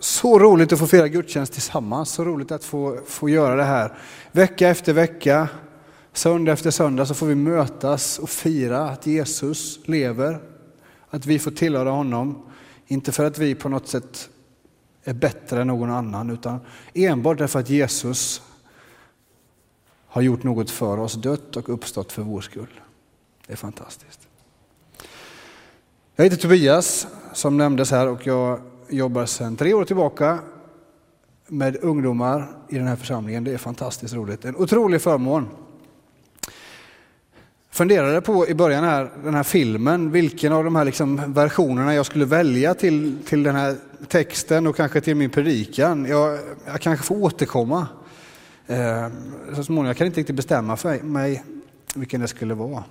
Så roligt att få fira gudstjänst tillsammans, så roligt att få, få göra det här. Vecka efter vecka, söndag efter söndag så får vi mötas och fira att Jesus lever, att vi får tillhöra honom. Inte för att vi på något sätt är bättre än någon annan, utan enbart därför att Jesus har gjort något för oss, dött och uppstått för vår skull. Det är fantastiskt. Jag heter Tobias, som nämndes här, och jag jobbar sedan tre år tillbaka med ungdomar i den här församlingen. Det är fantastiskt roligt. En otrolig förmån. Funderade på i början här, den här filmen, vilken av de här liksom versionerna jag skulle välja till, till den här texten och kanske till min predikan. Jag, jag kanske får återkomma. Eh, så småningom. Jag kan inte riktigt bestämma för mig vilken det skulle vara.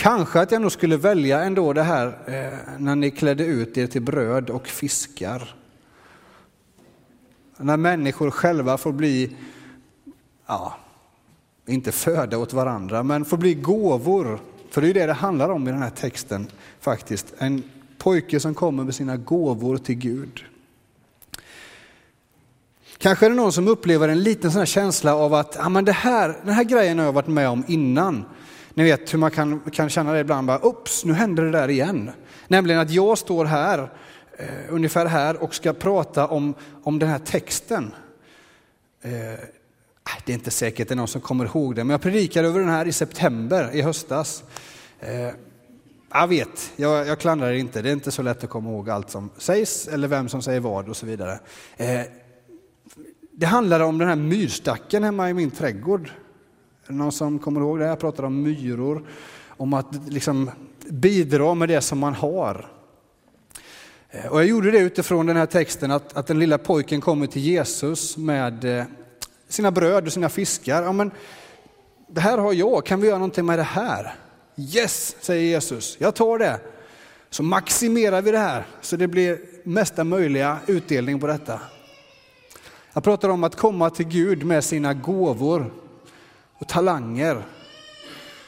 Kanske att jag nog skulle välja ändå det här eh, när ni klädde ut er till bröd och fiskar. När människor själva får bli, ja, inte föda åt varandra, men får bli gåvor. För det är det det handlar om i den här texten faktiskt. En pojke som kommer med sina gåvor till Gud. Kanske är det någon som upplever en liten sån här känsla av att ja, men det här, den här grejen har jag varit med om innan. Ni vet hur man kan, kan känna det ibland, bara, ups, nu händer det där igen. Nämligen att jag står här, eh, ungefär här, och ska prata om, om den här texten. Eh, ah, det är inte säkert att det är någon som kommer ihåg det, men jag predikade över den här i september i höstas. Eh, jag vet, jag, jag klandrar inte, det är inte så lätt att komma ihåg allt som sägs eller vem som säger vad och så vidare. Eh, det handlade om den här myrstacken hemma i min trädgård någon som kommer ihåg det? Jag pratade om myror, om att liksom bidra med det som man har. Eh, och jag gjorde det utifrån den här texten att, att den lilla pojken kommer till Jesus med eh, sina bröd och sina fiskar. Ja, men det här har jag, kan vi göra någonting med det här? Yes, säger Jesus, jag tar det. Så maximerar vi det här så det blir mesta möjliga utdelning på detta. Jag pratar om att komma till Gud med sina gåvor och talanger.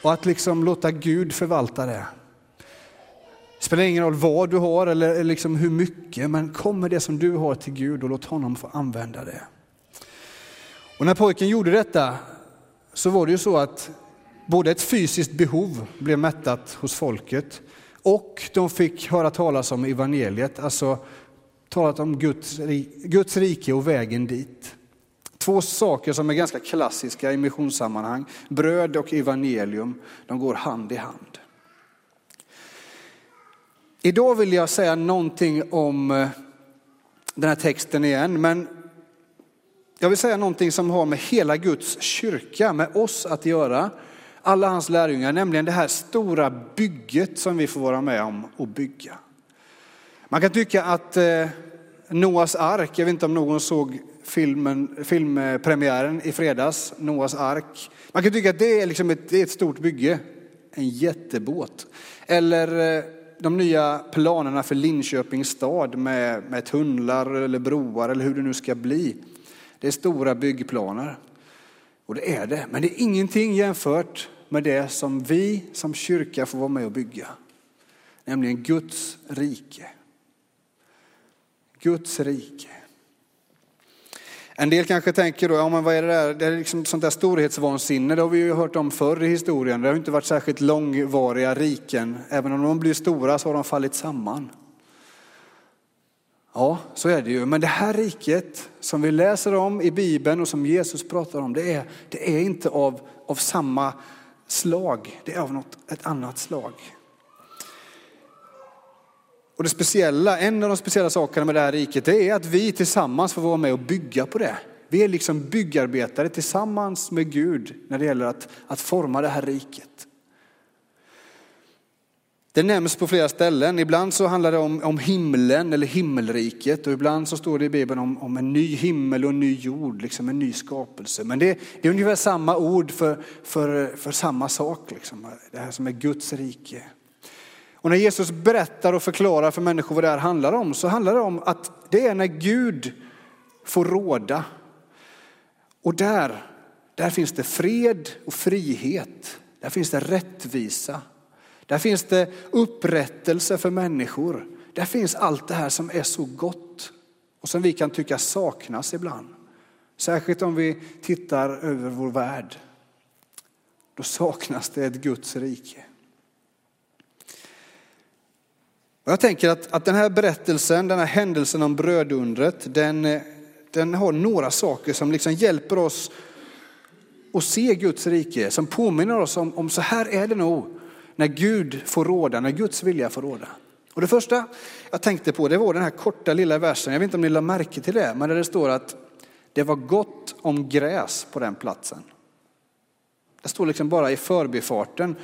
Och att liksom låta Gud förvalta det. Det spelar ingen roll vad du har eller liksom hur mycket, men kom med det som du har till Gud och låt honom få använda det. Och när pojken gjorde detta så var det ju så att både ett fysiskt behov blev mättat hos folket och de fick höra talas om evangeliet, alltså talat om Guds, Guds rike och vägen dit. Två saker som är ganska klassiska i missionssammanhang. Bröd och evangelium, de går hand i hand. Idag vill jag säga någonting om eh, den här texten igen, men jag vill säga någonting som har med hela Guds kyrka, med oss att göra. Alla hans lärjungar, nämligen det här stora bygget som vi får vara med om att bygga. Man kan tycka att eh, Noas ark, jag vet inte om någon såg filmen, filmpremiären i fredags, Noas ark. Man kan tycka att det är, liksom ett, det är ett stort bygge, en jättebåt. Eller eh, de nya planerna för Linköpings stad med, med tunnlar eller broar eller hur det nu ska bli. Det är stora byggplaner. Och det är det, men det är ingenting jämfört med det som vi som kyrka får vara med och bygga. Nämligen Guds rike. Guds rike. En del kanske tänker då, ja men vad är det där? Det är liksom sånt där storhetsvansinne, det har vi ju hört om förr i historien. Det har inte varit särskilt långvariga riken. Även om de blir stora så har de fallit samman. Ja, så är det ju. Men det här riket som vi läser om i Bibeln och som Jesus pratar om, det är, det är inte av, av samma slag. Det är av något, ett annat slag. Och det speciella, en av de speciella sakerna med det här riket, det är att vi tillsammans får vara med och bygga på det. Vi är liksom byggarbetare tillsammans med Gud när det gäller att, att forma det här riket. Det nämns på flera ställen. Ibland så handlar det om, om himlen eller himmelriket och ibland så står det i Bibeln om, om en ny himmel och en ny jord, liksom en ny skapelse. Men det, det är ungefär samma ord för, för, för samma sak, liksom. det här som är Guds rike. Och när Jesus berättar och förklarar för människor vad det här handlar om så handlar det om att det är när Gud får råda. Och där, där finns det fred och frihet. Där finns det rättvisa. Där finns det upprättelse för människor. Där finns allt det här som är så gott och som vi kan tycka saknas ibland. Särskilt om vi tittar över vår värld. Då saknas det ett Guds rike. Och jag tänker att, att den här berättelsen, den här händelsen om brödundret, den, den har några saker som liksom hjälper oss att se Guds rike, som påminner oss om, om så här är det nog när Gud får råda, när Guds vilja får råda. Och det första jag tänkte på det var den här korta lilla versen, jag vet inte om ni lade märke till det, men där det står att det var gott om gräs på den platsen. Det står liksom bara i förbifarten.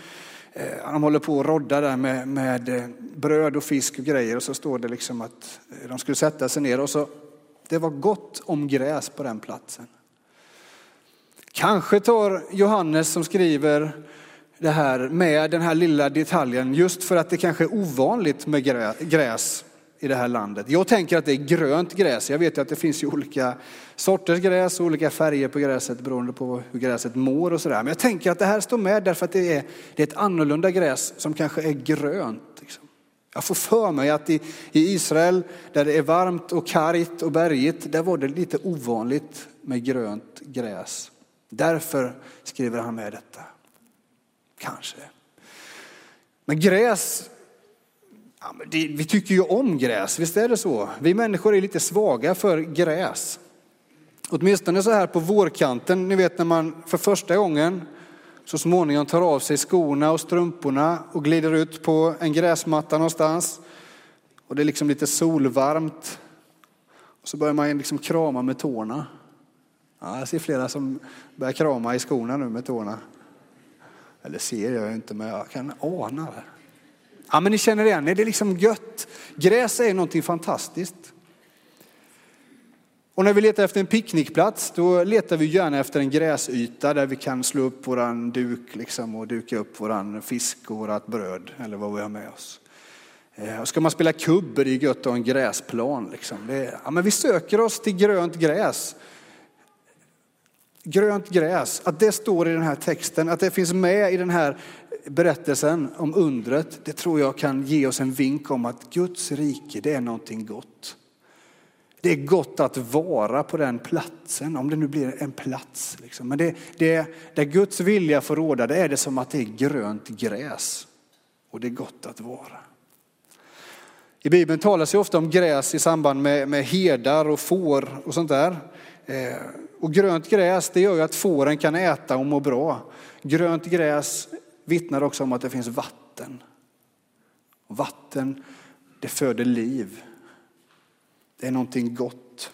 Eh, de håller på att rodda där med, med eh, bröd och fisk och grejer och så står det liksom att eh, de skulle sätta sig ner och så det var gott om gräs på den platsen. Kanske tar Johannes som skriver det här med den här lilla detaljen just för att det kanske är ovanligt med gräs i det här landet. Jag tänker att det är grönt gräs. Jag vet ju att det finns ju olika sorters gräs och olika färger på gräset beroende på hur gräset mår och sådär. Men jag tänker att det här står med därför att det är, det är ett annorlunda gräs som kanske är grönt. Liksom. Jag får för mig att i, i Israel där det är varmt och kargt och bergigt, där var det lite ovanligt med grönt gräs. Därför skriver han med detta. Kanske. Men gräs, ja, men det, vi tycker ju om gräs, visst är det så? Vi människor är lite svaga för gräs. Åtminstone så här på vårkanten, ni vet när man för första gången så småningom tar av sig skorna och strumporna och glider ut på en gräsmatta någonstans. Och det är liksom lite solvarmt. Och så börjar man liksom krama med tårna. Ja, jag ser flera som börjar krama i skorna nu med tårna. Eller ser jag inte, men jag kan ana det. Ja, men ni känner igen det, det är liksom gött. Gräs är någonting fantastiskt. Och när vi letar efter en picknickplats, då letar vi gärna efter en gräsyta där vi kan slå upp våran duk liksom och duka upp våran fisk och vårat bröd eller vad vi har med oss. Eh, och ska man spela kubb är det gött att ha en gräsplan. Liksom. Det, ja, men vi söker oss till grönt gräs grönt gräs, att det står i den här texten, att det finns med i den här berättelsen om undret, det tror jag kan ge oss en vink om att Guds rike, det är någonting gott. Det är gott att vara på den platsen, om det nu blir en plats. Liksom. Men det, det, där Guds vilja får råda, det är det som att det är grönt gräs. Och det är gott att vara. I Bibeln talas ju ofta om gräs i samband med, med herdar och får och sånt där. Eh, och grönt gräs det gör ju att fåren kan äta och må bra. Grönt gräs vittnar också om att det finns vatten. Och vatten det föder liv. Det är någonting gott.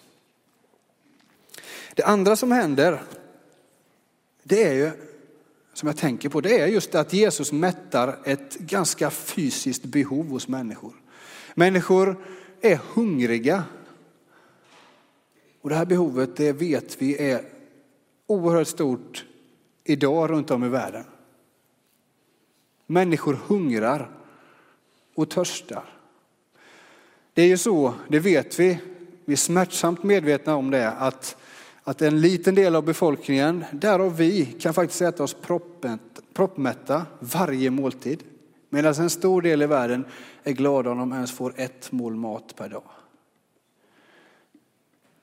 Det andra som händer, det är ju, som jag tänker på, det är just att Jesus mättar ett ganska fysiskt behov hos människor. Människor är hungriga och det här behovet, det vet vi är oerhört stort idag runt om i världen. Människor hungrar och törstar. Det är ju så, det vet vi, vi är smärtsamt medvetna om det, att, att en liten del av befolkningen, därav vi, kan faktiskt äta oss proppmätta varje måltid. Medan en stor del i världen är glada om de ens får ett mål mat per dag.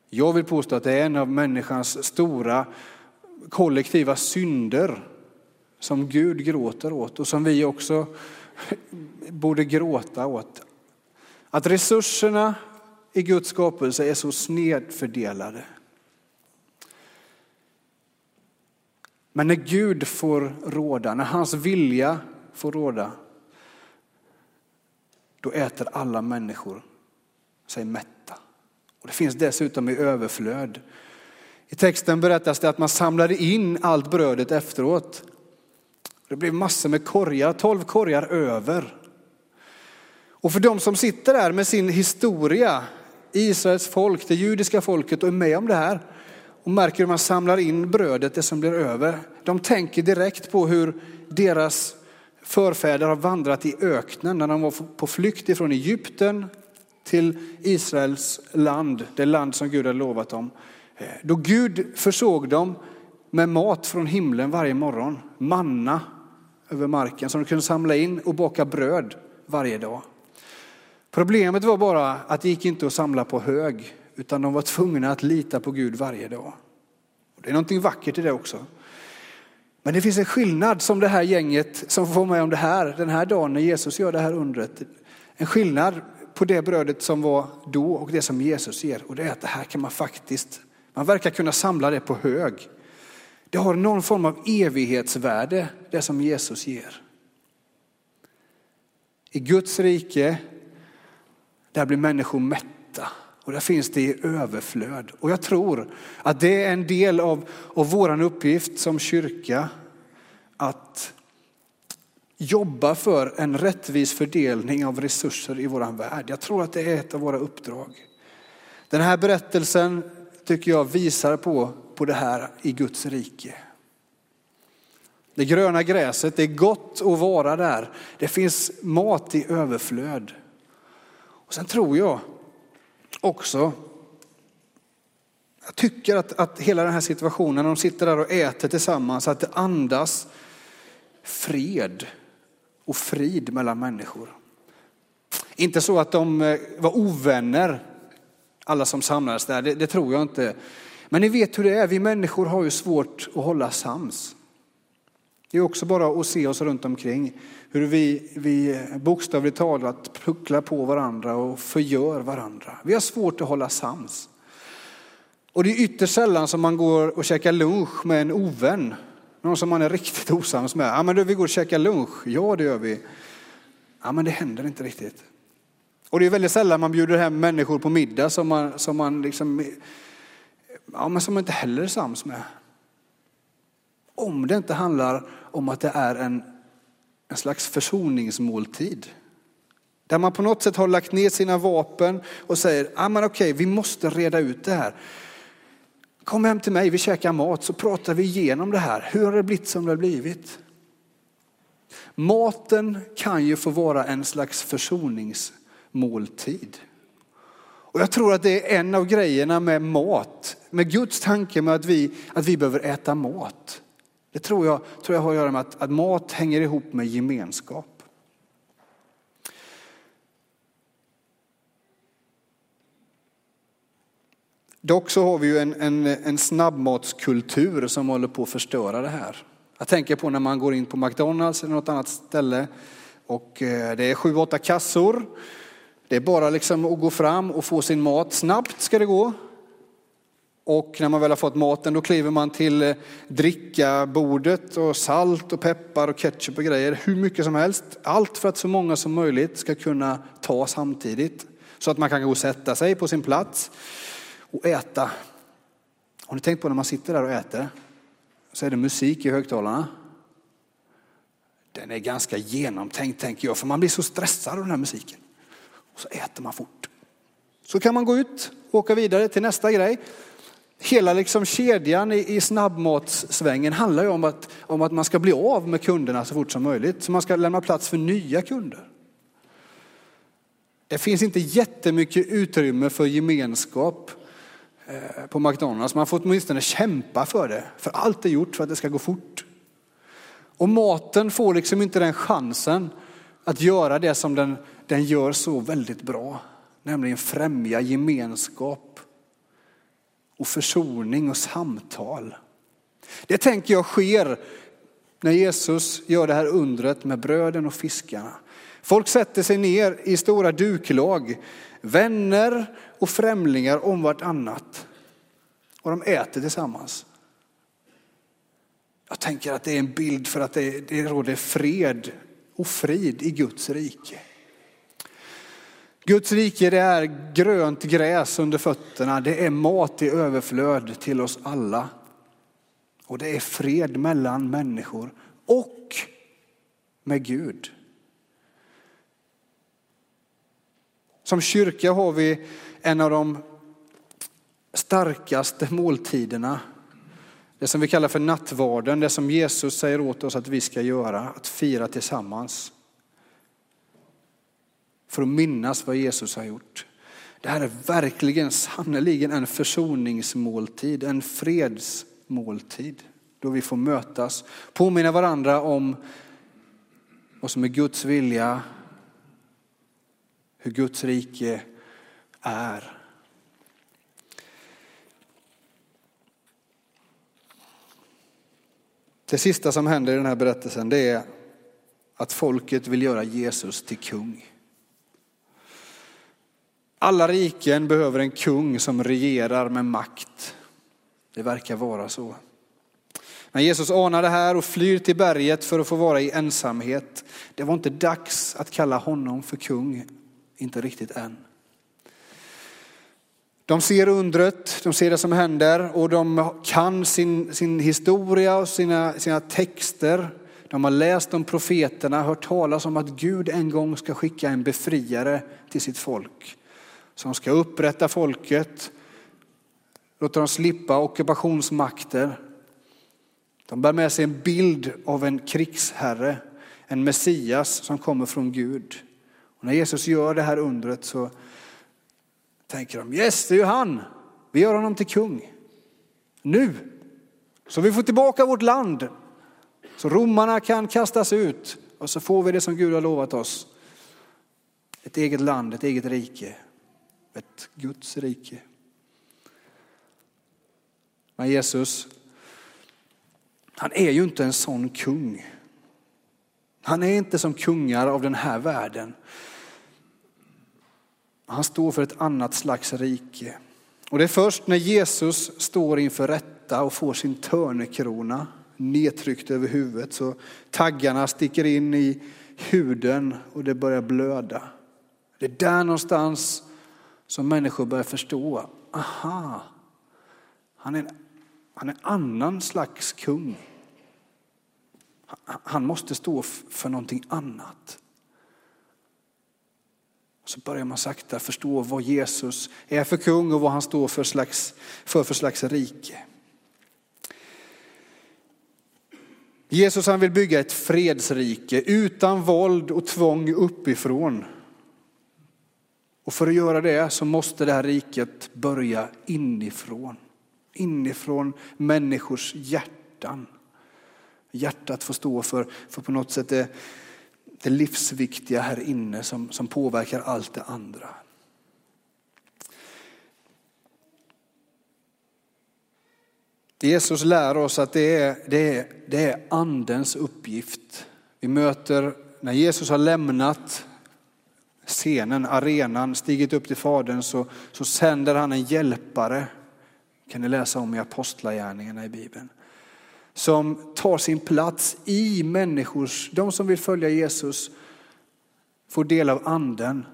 Jag vill påstå att det är en av människans stora kollektiva synder som Gud gråter åt och som vi också borde gråta åt. Att resurserna i Guds skapelse är så snedfördelade. Men när Gud får råda, när hans vilja får råda, då äter alla människor sig mätta. Och det finns dessutom i överflöd. I texten berättas det att man samlade in allt brödet efteråt. Det blev massor med korgar, tolv korgar över. Och för de som sitter där med sin historia, Israels folk, det judiska folket och är med om det här och märker hur man samlar in brödet, det som blir över. De tänker direkt på hur deras förfäder har vandrat i öknen när de var på flykt ifrån Egypten till Israels land, det land som Gud har lovat dem. Eh, då Gud försåg dem med mat från himlen varje morgon, manna över marken som de kunde samla in och baka bröd varje dag. Problemet var bara att det gick inte att samla på hög utan de var tvungna att lita på Gud varje dag. Det är någonting vackert i det också. Men det finns en skillnad som det här gänget som får med om det här, den här dagen när Jesus gör det här undret. En skillnad på det brödet som var då och det som Jesus ger. Och det är att det här kan man faktiskt, man verkar kunna samla det på hög. Det har någon form av evighetsvärde, det som Jesus ger. I Guds rike, där blir människor mätta och där finns det i överflöd. Och jag tror att det är en del av, av vår uppgift som kyrka att jobba för en rättvis fördelning av resurser i vår värld. Jag tror att det är ett av våra uppdrag. Den här berättelsen tycker jag visar på, på det här i Guds rike. Det gröna gräset, det är gott att vara där. Det finns mat i överflöd. Och sen tror jag också, jag tycker att, att hela den här situationen, när de sitter där och äter tillsammans, att det andas fred och frid mellan människor. Inte så att de eh, var ovänner, alla som samlades där, det, det, tror jag inte. Men ni vet hur det är, vi människor har ju svårt att hålla sams. Det är också bara att se oss runt omkring, hur vi, vi bokstavligt talat pucklar på varandra och förgör varandra. Vi har svårt att hålla sams. Och det är ytterst sällan som man går och käkar lunch med en ovän någon som man är riktigt osams med. Ja, men du, vi går och käkar lunch. Ja, det gör vi. Ja, men det händer inte riktigt. Och det är väldigt sällan man bjuder hem människor på middag som man, som man liksom, ja, men som man inte heller är sams med. Om det inte handlar om att det är en, en slags försoningsmåltid. Där man på något sätt har lagt ner sina vapen och säger, ja men okej, vi måste reda ut det här. Kom hem till mig, vi käkar mat så pratar vi igenom det här. Hur har det blivit som det har blivit? Maten kan ju få vara en slags försoningsmåltid. Och jag tror att det är en av grejerna med mat, med Guds tanke med att vi, att vi behöver äta mat. Det tror jag, tror jag har att göra med att, att mat hänger ihop med gemenskap. Dock så har vi ju en, en, en snabbmatskultur som håller på att förstöra det här. Jag tänker på när man går in på McDonalds eller något annat ställe och eh, det är sju, åtta kassor. Det är bara liksom att gå fram och få sin mat. Snabbt ska det gå. Och när man väl har fått maten då kliver man till eh, drickabordet och salt och peppar och ketchup och grejer. Hur mycket som helst. Allt för att så många som möjligt ska kunna ta samtidigt. Så att man kan gå och sätta sig på sin plats och äta. Har ni tänkt på när man sitter där och äter? Så är det musik i högtalarna. Den är ganska genomtänkt tänker jag, för man blir så stressad av den här musiken. Och så äter man fort. Så kan man gå ut och åka vidare till nästa grej. Hela liksom kedjan i, i snabbmatssvängen handlar ju om att, om att man ska bli av med kunderna så fort som möjligt. Så man ska lämna plats för nya kunder. Det finns inte jättemycket utrymme för gemenskap eh, på McDonalds. Man får åtminstone kämpa för det, för allt är gjort för att det ska gå fort. Och maten får liksom inte den chansen att göra det som den, den gör så väldigt bra, nämligen främja gemenskap och försoning och samtal. Det tänker jag sker när Jesus gör det här undret med bröden och fiskarna. Folk sätter sig ner i stora duklag, vänner och främlingar om vartannat. Och de äter tillsammans. Jag tänker att det är en bild för att det, det råder fred och frid i Guds rike. Guds rike det är grönt gräs under fötterna, det är mat i överflöd till oss alla. Och det är fred mellan människor och med Gud. Som kyrka har vi en av de starkaste måltiderna. Det som vi kallar för nattvarden, det som Jesus säger åt oss att vi ska göra, att fira tillsammans. För att minnas vad Jesus har gjort. Det här är verkligen, sannerligen en försoningsmåltid, en fredsmåltid. Då vi får mötas, påminna varandra om vad som är Guds vilja, hur Guds rike är. Det sista som händer i den här berättelsen det är att folket vill göra Jesus till kung. Alla riken behöver en kung som regerar med makt. Det verkar vara så. Men Jesus anar det här och flyr till berget för att få vara i ensamhet. Det var inte dags att kalla honom för kung, inte riktigt än. De ser undret, de ser det som händer och de kan sin, sin historia och sina, sina texter. De har läst om profeterna, hört talas om att Gud en gång ska skicka en befriare till sitt folk. Som ska upprätta folket, låta dem slippa ockupationsmakter. De bär med sig en bild av en krigsherre, en Messias som kommer från Gud. Och när Jesus gör det här undret så tänker de, yes det är ju han, vi gör honom till kung. Nu, så vi får tillbaka vårt land. Så romarna kan kastas ut och så får vi det som Gud har lovat oss. Ett eget land, ett eget rike, ett Guds rike. Men Jesus, han är ju inte en sån kung. Han är inte som kungar av den här världen. Han står för ett annat slags rike. Och det är först när Jesus står inför rätta och får sin törnekrona nedtryckt över huvudet så taggarna sticker in i huden och det börjar blöda. Det är där någonstans som människor börjar förstå, aha, han är, han är en annan slags kung. Han måste stå för någonting annat. Så börjar man sakta förstå vad Jesus är för kung och vad han står för slags, för, för slags rike. Jesus han vill bygga ett fredsrike utan våld och tvång uppifrån. Och för att göra det så måste det här riket börja inifrån. Inifrån människors hjärtan. Hjärtat får stå för, för på något sätt det, det livsviktiga här inne som, som påverkar allt det andra. Jesus lär oss att det är, det, är, det är andens uppgift. Vi möter, när Jesus har lämnat scenen, arenan, stigit upp till Fadern så, så sänder han en hjälpare. kan ni läsa om i Apostlagärningarna i Bibeln. Som tar sin plats i människors, de som vill följa Jesus får del av anden.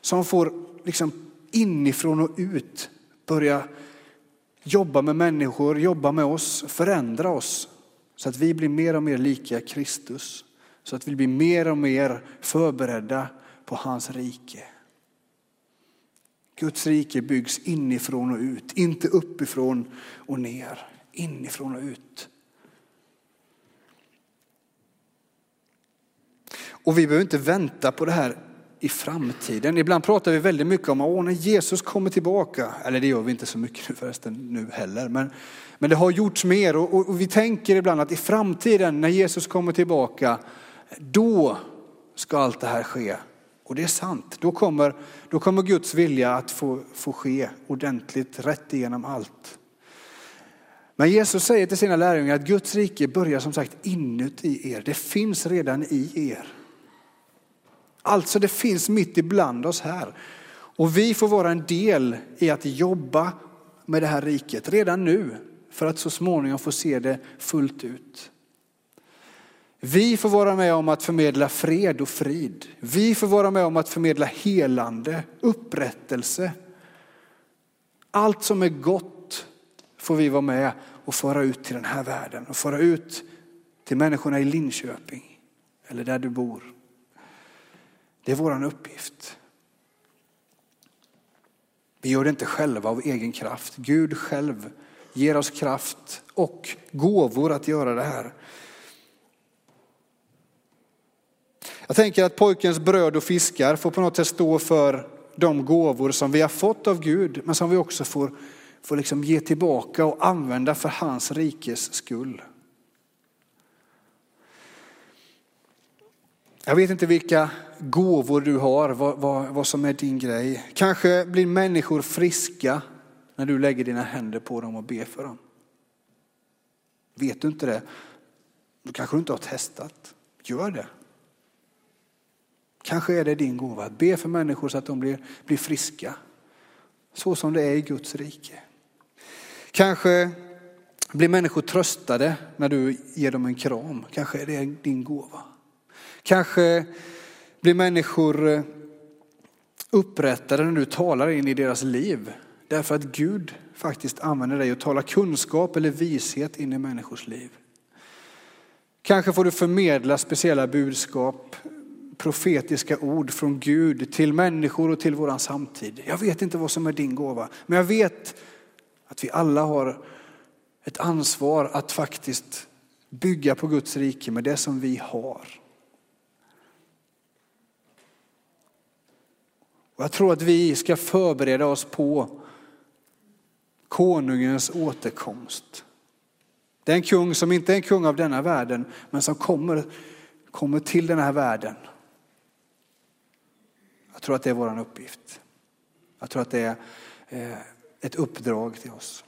Som får liksom inifrån och ut börja jobba med människor, jobba med oss, förändra oss så att vi blir mer och mer lika Kristus. Så att vi blir mer och mer förberedda på hans rike. Guds rike byggs inifrån och ut, inte uppifrån och ner. Inifrån och ut. Och vi behöver inte vänta på det här i framtiden. Ibland pratar vi väldigt mycket om att när Jesus kommer tillbaka, eller det gör vi inte så mycket nu förresten nu heller, men, men det har gjorts mer och, och, och vi tänker ibland att i framtiden när Jesus kommer tillbaka, då ska allt det här ske. Och det är sant, då kommer, då kommer Guds vilja att få, få ske ordentligt, rätt igenom allt. Men Jesus säger till sina lärjungar att Guds rike börjar som sagt inuti er. Det finns redan i er. Alltså det finns mitt ibland oss här. Och vi får vara en del i att jobba med det här riket redan nu för att så småningom få se det fullt ut. Vi får vara med om att förmedla fred och frid. Vi får vara med om att förmedla helande, upprättelse. Allt som är gott får vi vara med och föra ut till den här världen och föra ut till människorna i Linköping eller där du bor. Det är vår uppgift. Vi gör det inte själva av egen kraft. Gud själv ger oss kraft och gåvor att göra det här. Jag tänker att pojkens bröd och fiskar får på något sätt stå för de gåvor som vi har fått av Gud, men som vi också får, får liksom ge tillbaka och använda för hans rikes skull. Jag vet inte vilka gåvor du har, vad, vad, vad som är din grej. Kanske blir människor friska när du lägger dina händer på dem och ber för dem. Vet du inte det Då kanske du inte har testat. Gör det. Kanske är det din gåva att be för människor så att de blir, blir friska. Så som det är i Guds rike. Kanske blir människor tröstade när du ger dem en kram. Kanske är det din gåva. Kanske blir människor eh, upprättade när du talar in i deras liv. Därför att Gud faktiskt använder dig och talar kunskap eller vishet in i människors liv. Kanske får du förmedla speciella budskap, profetiska ord från Gud till människor och till våran samtid. Jag vet inte vad som är din gåva, men jag vet att vi alla har ett ansvar att faktiskt bygga på Guds rike med det som vi har. Och jag tror att vi ska förbereda oss på konungens återkomst. Det är en kung som inte är en kung av denna världen, men som kommer, kommer till den här världen. Jag tror att det är vår uppgift. Jag tror att det är eh, ett uppdrag till oss.